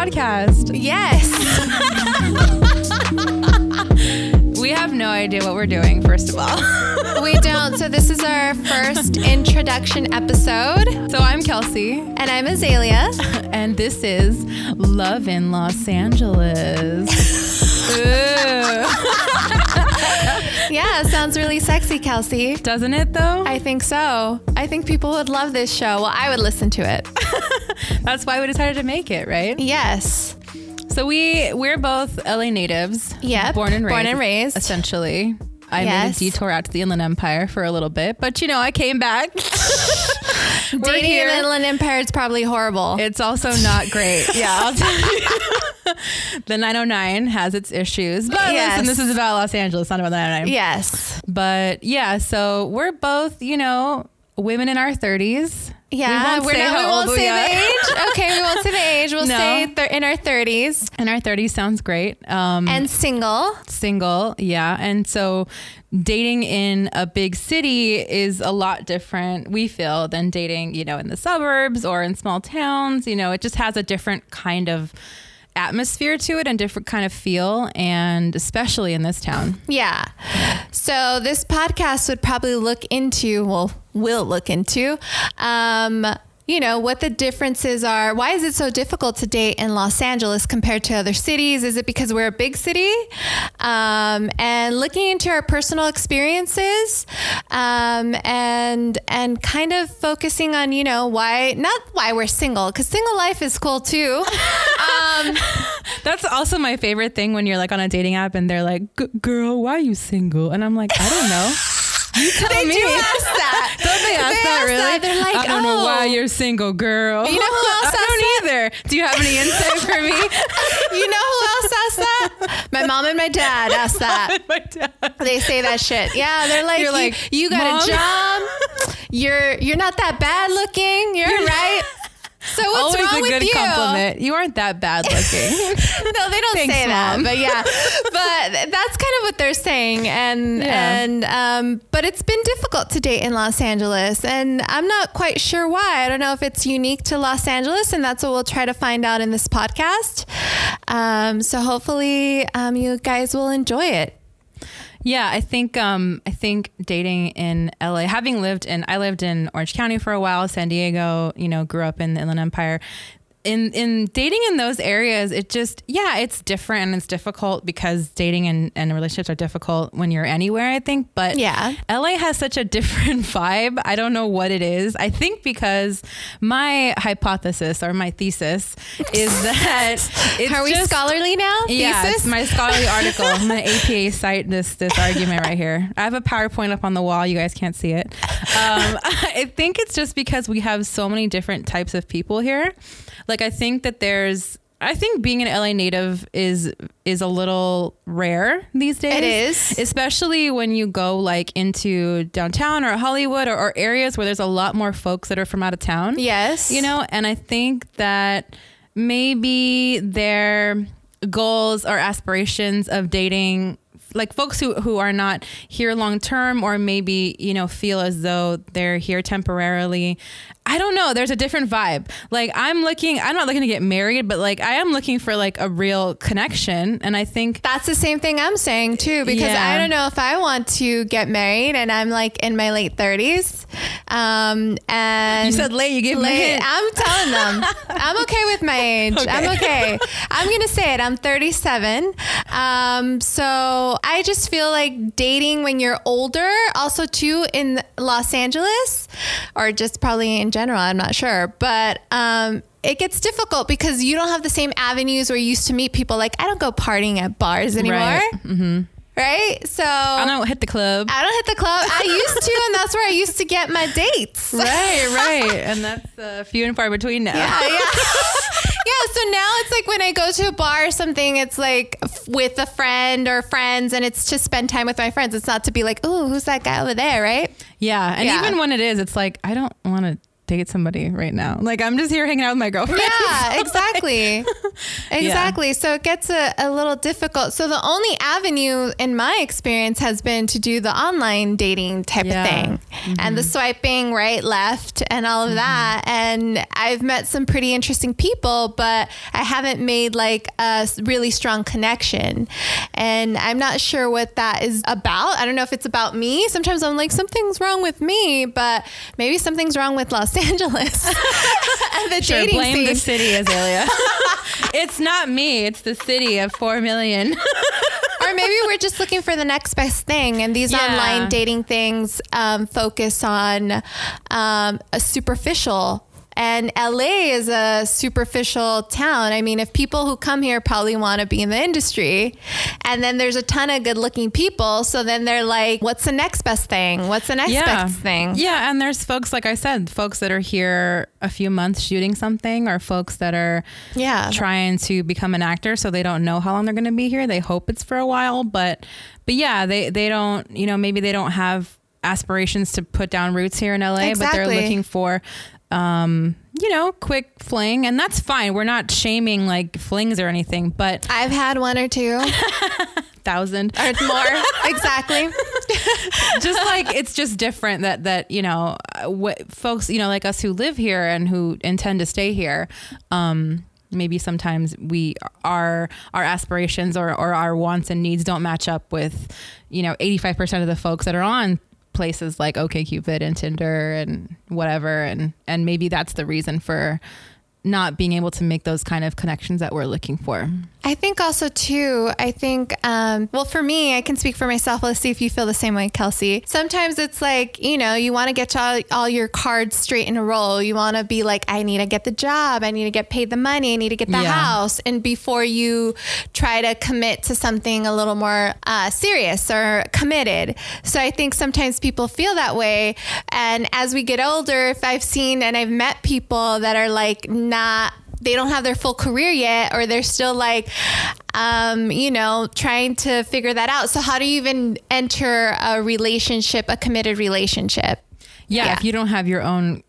podcast. Yes. We have no idea what we're doing, first of all. we don't. So this is our first introduction episode. so I'm Kelsey, And I'm Azalea. and this is Love in Los Angeles. Yeah, sounds really sexy, Kelsey. Doesn't it though? I think so. I think people would love this show. Well, I would listen to it. That's why we decided to make it, right? Yes. So we we're both LA natives. Yeah. Born and raised. Born and raised. Essentially. I Yes. made a detour out to the Inland Empire for a little bit, but you know, I came back. Dating in Inland Empire is probably horrible. It's also not great. Yeah, I'll tell you. the 909 has its issues. But Yes. listen, this is about Los Angeles, not about the 909. yes. But yeah, so we're both, you know, women in our 30s. Yeah, we won't we're say not, we won't say the age. Okay, we won't say the age. We'll No. say th- in our 30s In our 30s sounds great. Um, and single. single, yeah. And so dating in a big city is a lot different, we feel, than dating, you know, in the suburbs or in small towns. You know, it just has a different kind of atmosphere to it and different kind of feel and especially in this town Yeah. So this podcast would probably look into, well, will look into, um, you know, what the differences are. Why is it so difficult to date in Los Angeles compared to other cities? Is it because we're a big city? Um, and looking into our personal experiences um, and and kind of focusing on, you know, why not why we're single, because single life is cool too. Um, that's also my favorite thing when you're like on a dating app and they're like girl why are you single and i'm like i don't know you tell they me do ask that. don't they ask They that ask really that. They're like, i don't know why "Oh." you're single girl You know who else i asked don't either do you have any insight for me You know who else asked that? My mom and my dad asked that. my dad They say that shit. Yeah, they're like, You're you, like, you got "Mom?" a job. You're you're not that bad looking. You're right. So what's always wrong a with good you? compliment you aren't that bad looking No, they don't Thanks, say that, but yeah, but that's kind of what they're saying, and Yeah. and um, but it's been difficult to date in Los Angeles, and I'm not quite sure why. I don't know if it's unique to Los Angeles, and that's what we'll try to find out in this podcast. Um, so hopefully, um, you guys will enjoy it. Yeah, I think um, I think dating in LA, having lived in I lived in Orange County for a while, San Diego, you know, grew up in the Inland Empire. In in dating in those areas, it just yeah, it's different and it's difficult because dating and, and relationships are difficult when you're anywhere, I think. But Yeah. LA has such a different vibe. I don't know what it is. I think because my hypothesis or my thesis is that it's Are we just, scholarly now? yeah, Thesis? it's my scholarly article. I'm APA cite this this argument right here. I have a PowerPoint up on the wall. You guys can't see it. Um, I think it's just because we have so many different types of people here. Like I think that there's. I think being an LA native is is a little rare these days. It is. especially when you go like into downtown or Hollywood or, or areas where there's a lot more folks that are from out of town yes. you know and i think that maybe their goals or aspirations of dating like folks who, who are not here long term or maybe you know feel as though they're here temporarily i don't know there's a different vibe like i'm looking i'm not looking to get married but like i am looking for like a real connection and i think That's the same thing I'm saying too, because Yeah. I don't know if I want to get married and I'm like in my late 30s. Um, and you said late you gave me a late, hint. I'm telling them I'm okay with my age. I'm okay. I'm going to say it. I'm 37. Um, so I just feel like dating when you're older, also too in Los Angeles, or just probably in general, I'm not sure. But um, it gets difficult because you don't have the same avenues where you used to meet people. Like I don't go partying at bars anymore. Right. Mm-hmm. Right. So i don't hit the club I don't hit the club. I used to, and that's where I used to get my dates. right right and that's uh, few and far between now Yeah, yeah. yeah, so now it's like when I go to a bar or something, it's like f- with a friend or friends, and it's to spend time with my friends. It's not to be like, oh, who's that guy over there, right? Yeah, and Yeah. even when it is, it's like I don't want to date somebody right now. Like I'm just here hanging out with my girlfriend. Yeah, exactly. exactly. So it gets a, a little difficult. So the only avenue in my experience has been to do the online dating type Yeah. of thing and the mm-hmm. swiping right, left, and all of mm-hmm. that. And I've met some pretty interesting people, but I haven't made like a really strong connection. And I'm not sure what that is about. I don't know if it's about me. Sometimes I'm like, something's wrong with me, but maybe something's wrong with Los Angeles and the Sure, dating blame scene. the city, Azalea. it's not me. It's the city of four million. or maybe we're just looking for the next best thing and these Yeah. online dating things um, focus on um, a superficial and LA is a superficial town. I mean, if people who come here probably want to be in the industry, and then there's a ton of good looking people, so then they're like, what's the next best thing? What's the next best thing? Yeah, and there's folks like I said, folks that are here a few months shooting something, or folks that are Yeah. trying to become an actor, so they don't know how long they're going to be here. They hope it's for a while, but but yeah, they they don't you know maybe they don't have aspirations to put down roots here in LA, but they're looking for um you know quick fling and that's fine we're not shaming like flings or anything but I've had one or two thousand or more. exactly. just like it's just different that that you know uh, what folks you know like us who live here and who intend to stay here um maybe sometimes we our our aspirations or, or our wants and needs don't match up with you know 85% of the folks that are on places like OkCupid and Tinder and whatever. And and maybe that's the reason for not being able to make those kind of connections that we're looking for. I think also too. I think, um, well, for me, I can speak for myself. Let's see if you feel the same way, Kelsey. Sometimes it's like you know, you want to get all, all your cards straight in a row. You want to be like, I need to get the job. I need to get paid the money. I need to get the Yeah. house. And before you try to commit to something a little more uh, serious or committed, so I think sometimes people feel that way. And as we get older, if I've seen and I've met people that are like not they don't have their full career yet or they're still like um, you know trying to figure that out so how do you even enter a relationship a committed relationship Yeah, Yeah. if you don't have your own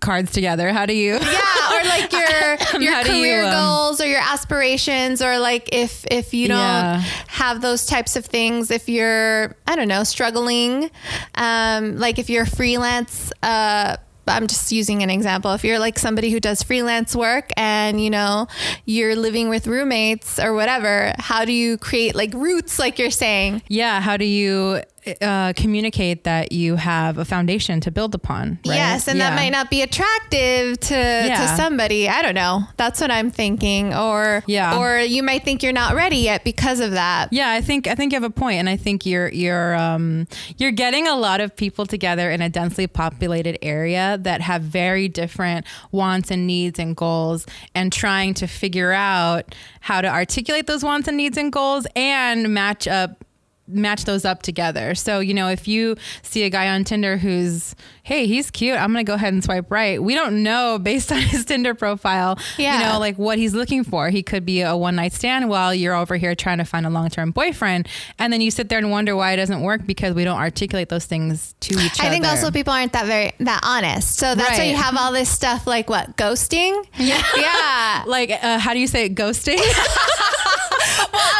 cards together, how do you yeah or like your your do you, career um, goals or your aspirations or like if if you don't Yeah. have those types of things if you're i don't know struggling um like if you're a freelance uh I'm just using an example. If you're like somebody who does freelance work and you know you're living with roommates or whatever, how do you create like roots, like you're saying? Yeah, how do you uh, communicate that you have a foundation to build upon? Right? Yes, and that might not be attractive to, Yeah. to somebody. I don't know. That's what I'm thinking. Or Yeah. or you might think you're not ready yet because of that. Yeah, I think I think you have a point, and I think you're you're um, you're getting a lot of people together in a densely populated area that have very different wants and needs and goals, and trying to figure out how to articulate those wants and needs and goals and match up match those up together. So, you know, if you see a guy on Tinder who's, hey, he's cute, I'm going to go ahead and swipe right. We don't know based on his Tinder profile, Yeah. you know, like what he's looking for. He could be a one night stand while you're over here trying to find a long term boyfriend. And then you sit there and wonder why it doesn't work because we don't articulate those things to each other. I think also people aren't that very that honest. So that's why you have all this stuff like what ghosting. Yeah, yeah. like, uh, how do you say it? Ghosting?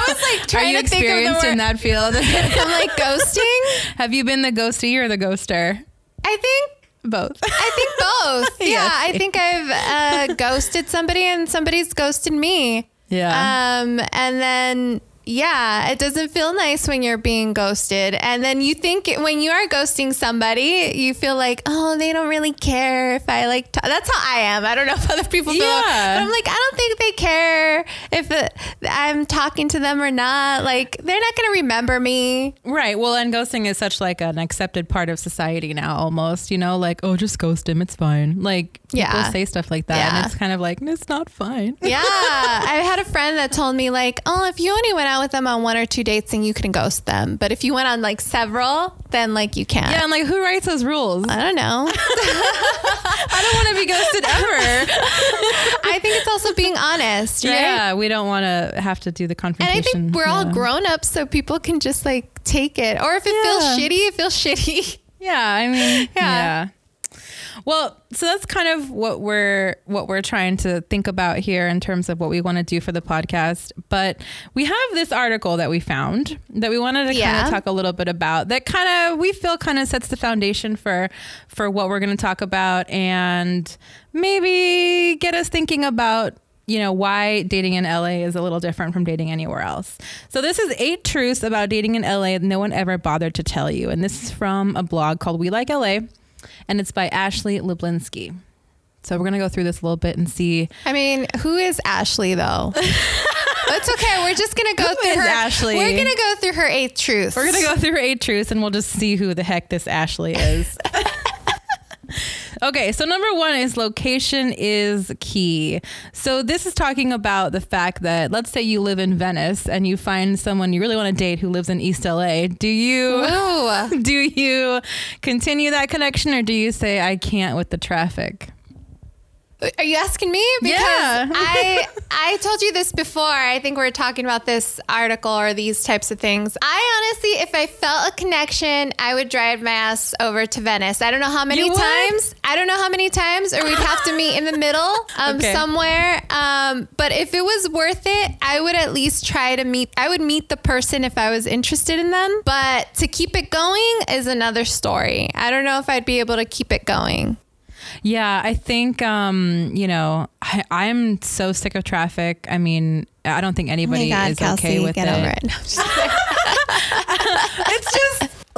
Was like Are trying you to think of the experienced word. in that field? I'm like ghosting. Have you been the ghosty or the ghoster? I think Both. I think both. yeah, Yes. I think I've uh, ghosted somebody and somebody's ghosted me. Yeah. Um, and then yeah, it doesn't feel nice when you're being ghosted. And then you think when you are ghosting somebody, you feel like, oh, they don't really care if I like. T-. That's how I am. I don't know if other people feel, Yeah. but I'm like, I don't think they care if it, I'm talking to them or not. Like, they're not going to remember me. Right. Well, and ghosting is such like an accepted part of society now, almost. You know, like oh, just ghost him. It's fine. Like people Yeah. say stuff like that, Yeah. and it's kind of like it's not fine. Yeah. I had a friend that told me like, oh, if you only went out with them on one or two dates, and you can ghost them. But if you went on like several, then like you can't. Yeah, I'm like, who writes those rules? I don't know. I don't want to be ghosted ever. I think it's also being honest, right? Yeah, we don't want to have to do the And confrontation. I think we're all grown up, so people can just like take it. Or if it feels shitty, it feels shitty. Yeah, I mean, Yeah. yeah. Well, so that's kind of what we're what we're trying to think about here in terms of what we want to do for the podcast. But we have this article that we found that we wanted to kind of talk a little bit about that kind of we feel kind of sets the foundation for for what we're going to talk about and maybe get us thinking about you know why dating in LA is a little different from dating anywhere else. So this is eight truths about dating in LA that no one ever bothered to tell you, and this is from a blog called We Like LA, and it's by Ashley Lublinsky. So we're gonna go through this a little bit and see. I mean, who is Ashley though? It's okay. We're just gonna go Who through her. Ashley? We're gonna go through her eight truths. We're gonna go through her eight truths, and we'll just see who the heck this Ashley is. Okay, so number one is location is key. So this is talking about the fact that let's say you live in Venice and you find someone you really want to date who lives in East LA. Do you Ooh. do you continue that connection or do you say I can't with the traffic? Are you asking me? Because Yeah. I I told you this before. I think we are talking about this article or these types of things. I honestly, if I felt a connection, I would drive my ass over to Venice. I don't know how many times. I don't know how many times, or we'd have to meet in the middle um, Okay. somewhere. Um, but if it was worth it, I would at least try to meet. I would meet the person if I was interested in them. But to keep it going is another story. I don't know if I'd be able to keep it going. Yeah, I think um, you know, I, I'm so sick of traffic. I mean, I don't think anybody is okay with get it. over it. No, I'm just it's just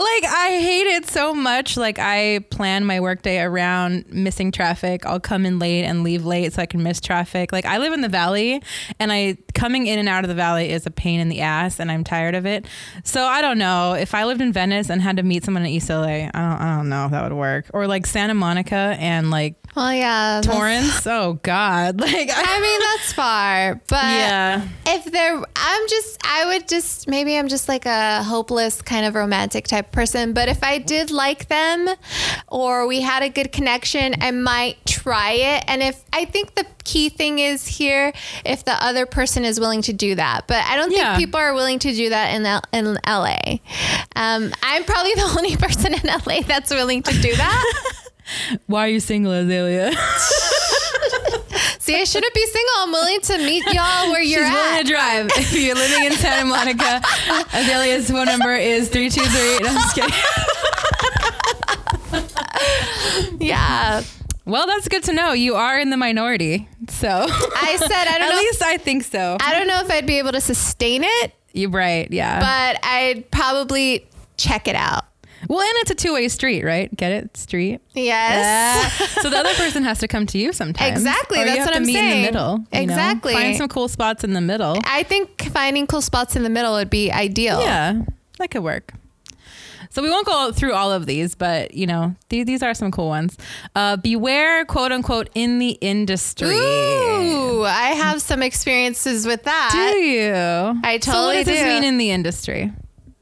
like I hate it so much. Like I plan my workday around missing traffic. I'll come in late and leave late so I can miss traffic. Like I live in the valley and I coming in and out of the valley is a pain in the ass and I'm tired of it. So I don't know. If I lived in Venice and had to meet someone in East LA, I don't I don't know if that would work. Or like Santa Monica and like Well, yeah. Torrance. Oh God. Like I, mean, that's far, but Yeah. if there, I'm just, I would just, maybe I'm just like a hopeless kind of romantic type person. But if I did like them or we had a good connection, I might try it. And if I think the key thing is here, if the other person is willing to do that, but I don't Yeah. think people are willing to do that in, L- in LA. Um, I'm probably the only person in LA that's willing to do that. Why are you single, Azalea? See, I shouldn't be single. I'm willing to meet y'all where you're She's willing at. to drive. If you're living in Santa Monica, Azalea's phone number is 323. No, I'm just kidding. Yeah. Well, that's good to know. You are in the minority. So I said I don't at know. At least I think so. I don't know if I'd be able to sustain it, You're right. Yeah. but I'd probably check it out. Well, and it's a two way street, right? Get it? Street. Yes. Yeah. so the other person has to come to you sometimes. Exactly, Or you that's have what to I'm meet in the middle. you know? Exactly. Find some cool spots in the middle. I think finding cool spots in the middle would be ideal. Yeah, that could work. So we won't go through all of these, but you know, these, these are some cool ones. Uh, beware, quote unquote, in the industry. Ooh, I have some experiences with that. Do you? I totally. So what does this mean in the industry?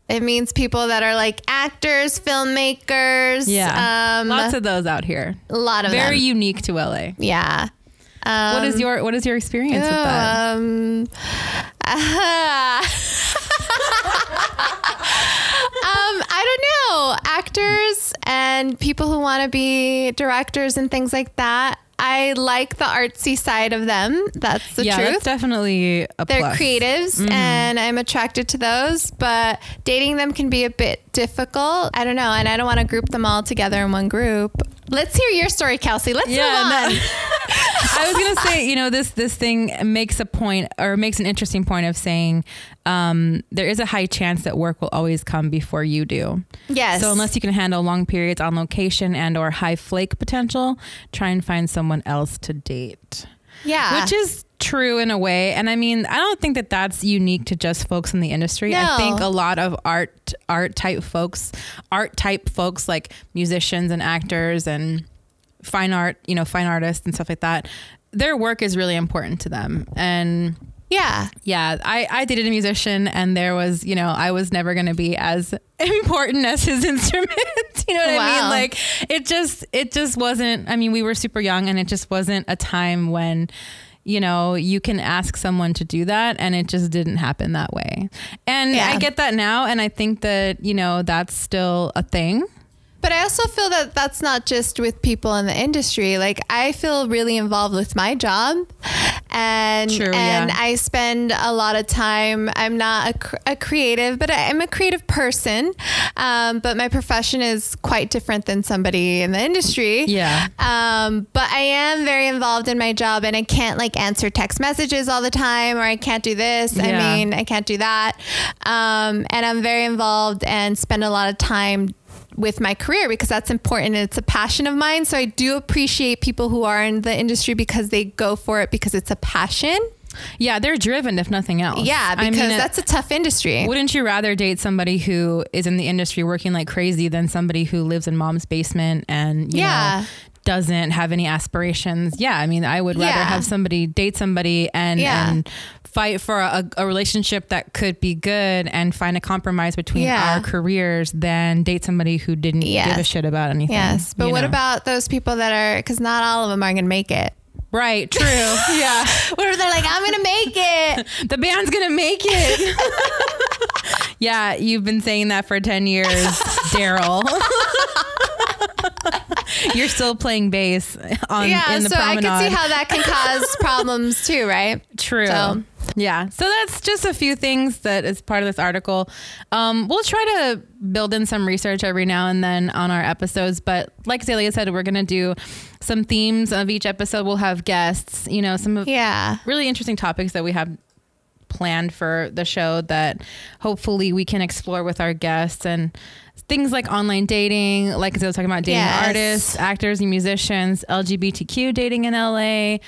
It means people that are like actors, filmmakers. Yeah, Um, lots of those out here. a lot of Very them. unique to LA. Yeah. Um, what is your What is your experience with that? Um, um, I don't know. Actors and people who want to be directors and things like that. I like the artsy side of them. That's the yeah, truth. that's definitely a They're plus. creatives mm-hmm. and I'm attracted to those, but dating them can be a bit difficult. I don't know. And I don't want to group them all together in one group. Let's hear your story, Kelsey. Let's Yeah, move on. no. I was gonna say, you know, this this thing makes a point or makes an interesting point of saying um, there is a high chance that work will always come before you do. Yes. So unless you can handle long periods on location and or high flake potential, try and find someone else to date. yeah. Which is true in a way. And I mean, I don't think that that's unique to just folks in the industry. I think a lot of art art type folks, art type folks like musicians and actors and fine art, you know, fine artists and stuff like that. Their work is really important to them. And yeah. yeah, I, I dated a musician and there was, you know, I was never going to be as important as his instrument. you know what I mean? Like it just, it just wasn't, I mean, we were super young and it just wasn't a time when, you know, you can ask someone to do that and it just didn't happen that way. And Yeah. I get that now. And I think that, you know, that's still a thing. But I also feel that that's not just with people in the industry. Like I feel really involved with my job, and True, and yeah. I spend a lot of time. I'm not a, a creative, but I, I'm a creative person. Um, but my profession is quite different than somebody in the industry. Yeah. Um, but I am very involved in my job, and I can't like answer text messages all the time, or I can't do this. I mean, I can't do that. Um, and I'm very involved and spend a lot of time with my career because that's important and it's a passion of mine. So I do appreciate people who are in the industry because they go for it because it's a passion. Yeah, they're driven if nothing else. Yeah, I because mean, that's a tough industry. Wouldn't you rather date somebody who is in the industry working like crazy than somebody who lives in mom's basement and you Yeah. know doesn't have any aspirations? Yeah, I mean, I would rather Yeah. have somebody date somebody and Yeah. and fight for a, a relationship that could be good and find a compromise between Yeah. our careers than date somebody who didn't give a shit about anything. Yes, but what know? about those people that are? Because not all of them are going to make it. right? True. yeah, What if they're like, I'm going to make it? the band's gonna make it. yeah, you've been saying that for 10 years, Daryl. You're still playing bass on yeah, in the so promenade. I can see how that can cause problems too, right? True. So- yeah. So that's just a few things that is part of this article. Um, we'll try to build in some research every now and then on our episodes. But like Celia said, we're going to do some themes of each episode. We'll have guests, you know, some of Yeah. really interesting topics that we have planned for the show that hopefully we can explore with our guests and things like online dating, like I was talking about dating Yes. artists, actors and musicians, LGBTQ dating in LA,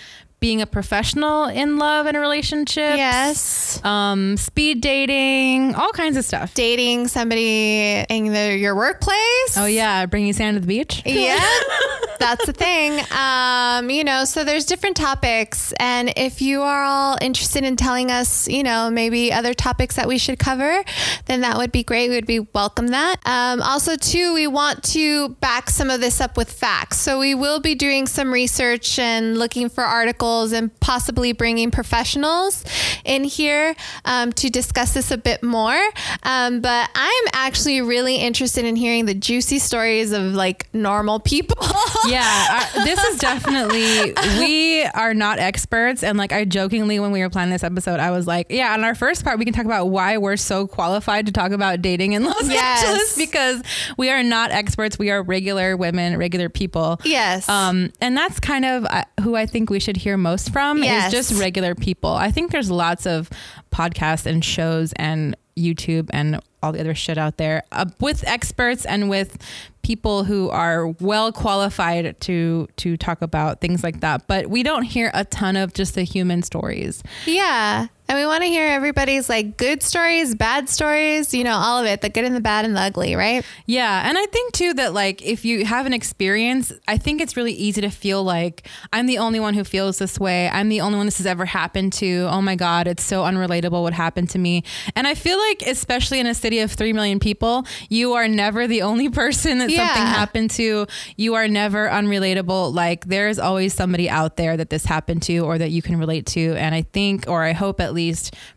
being a professional in love and a relationship. Yes. Um, speed dating, all kinds of stuff. Dating somebody in the, your workplace. Oh yeah, bringing sand to the beach. Yeah, that's the thing. Um, you know, so there's different topics, and if you are all interested in telling us, you know, maybe other topics that we should cover, then that would be great. We would be welcome that. Um, also, too, we want to back some of this up with facts. So we will be doing some research and looking for articles and possibly bringing professionals in here um, to discuss this a bit more. Um, but I'm actually really interested in hearing the juicy stories of like normal people. yeah, this is definitely we are not experts, and like I jokingly when we were planning this episode, I was like, yeah, on our first part we can talk about why we're so qualified to talk about dating in Los Yes. Angeles because we are not experts. We are regular women, regular people. Yes. Um, and that's kind of uh, who I think we should hear most from Yes. is just regular people. I think there's lots of podcasts and shows and YouTube and all the other shit out there uh, with experts and with people who are well qualified to to talk about things like that. But we don't hear a ton of just the human stories. yeah. And we want to hear everybody's like good stories, bad stories, you know, all of it, the good and the bad and the ugly, right? Yeah, and I think too that like if you have an experience, I think it's really easy to feel like I'm the only one who feels this way. I'm the only one this has ever happened to. Oh my god, it's so unrelatable what happened to me. And I feel like especially in a city of 3 million people, you are never the only person that something happened to. You are never unrelatable. Like there's always somebody out there that this happened to or that you can relate to. And I think or I hope at least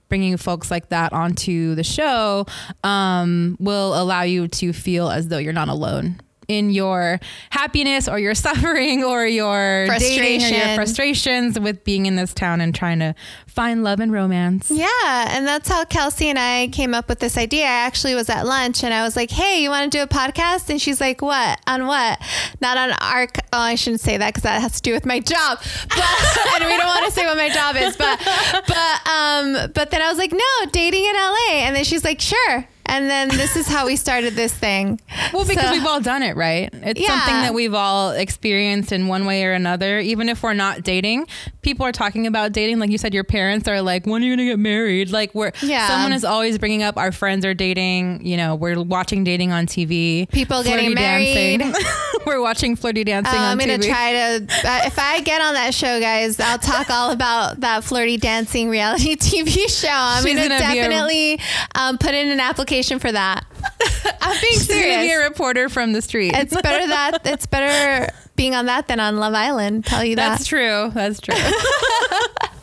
bringing folks like that onto the show um, will allow you to feel as though you're not alone in your happiness or your suffering or your dating or your frustrations with being in this town and trying to find love and romance. Yeah, and that's how Kelsey and I came up with this idea. I actually was at lunch and I was like, "Hey, you want to do a podcast?" And she's like, "What? On what? Not on our? Oh, I shouldn't say that because that has to do with my job. But and we don't want to say what my job is. But but um but then I was like, "No, dating in LA." And then she's like, "Sure." And then this is how we started this thing. Well, because So- we've all done it, right? It's Yeah. something that we've all experienced in one way or another. Even if we're not dating, people are talking about dating. Like you said, your parents are like, "When are you gonna get married?" Like we're Yeah. someone is always bringing up our friends are dating. You know, we're watching dating on TV. People getting married. dancing. we're watching flirty dancing Uh, on I'm gonna TV. try to. Uh, if I get on that show, guys, I'll talk all about that flirty dancing reality TV show. I'm She's gonna, gonna be a- definitely um, put in an application for that. I'm being She's gonna be a reporter from the street. It's better that it's better being on that than on Love Island. Tell you that. That's true. That's true.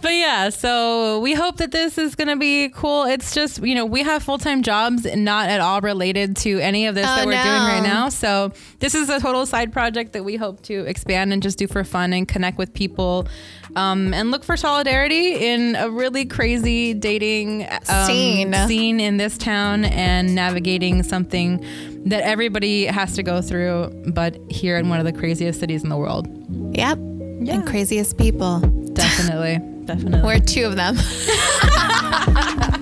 but yeah, so we hope that this is going to be cool. It's just, you know, we have full time jobs not at all related to any of this Oh, that we're doing right now. So this is a total side project that we hope to expand and just do for fun and connect with people um, and look for solidarity in a really crazy dating um, Scene. scene in this town and navigating something that everybody has to go through, but here in one of the craziest cities in the world. Yep. Yeah. And craziest people. Definitely. Definitely. We're two of them.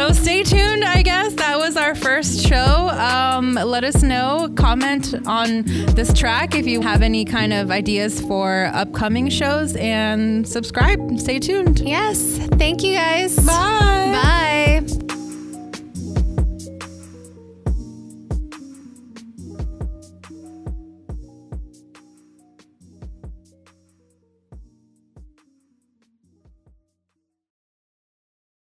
So stay tuned, I guess. That was our first show. Um, let us know, comment on this track if you have any kind of ideas for upcoming shows, and subscribe. Stay tuned. yes. Thank you guys. Bye. Bye.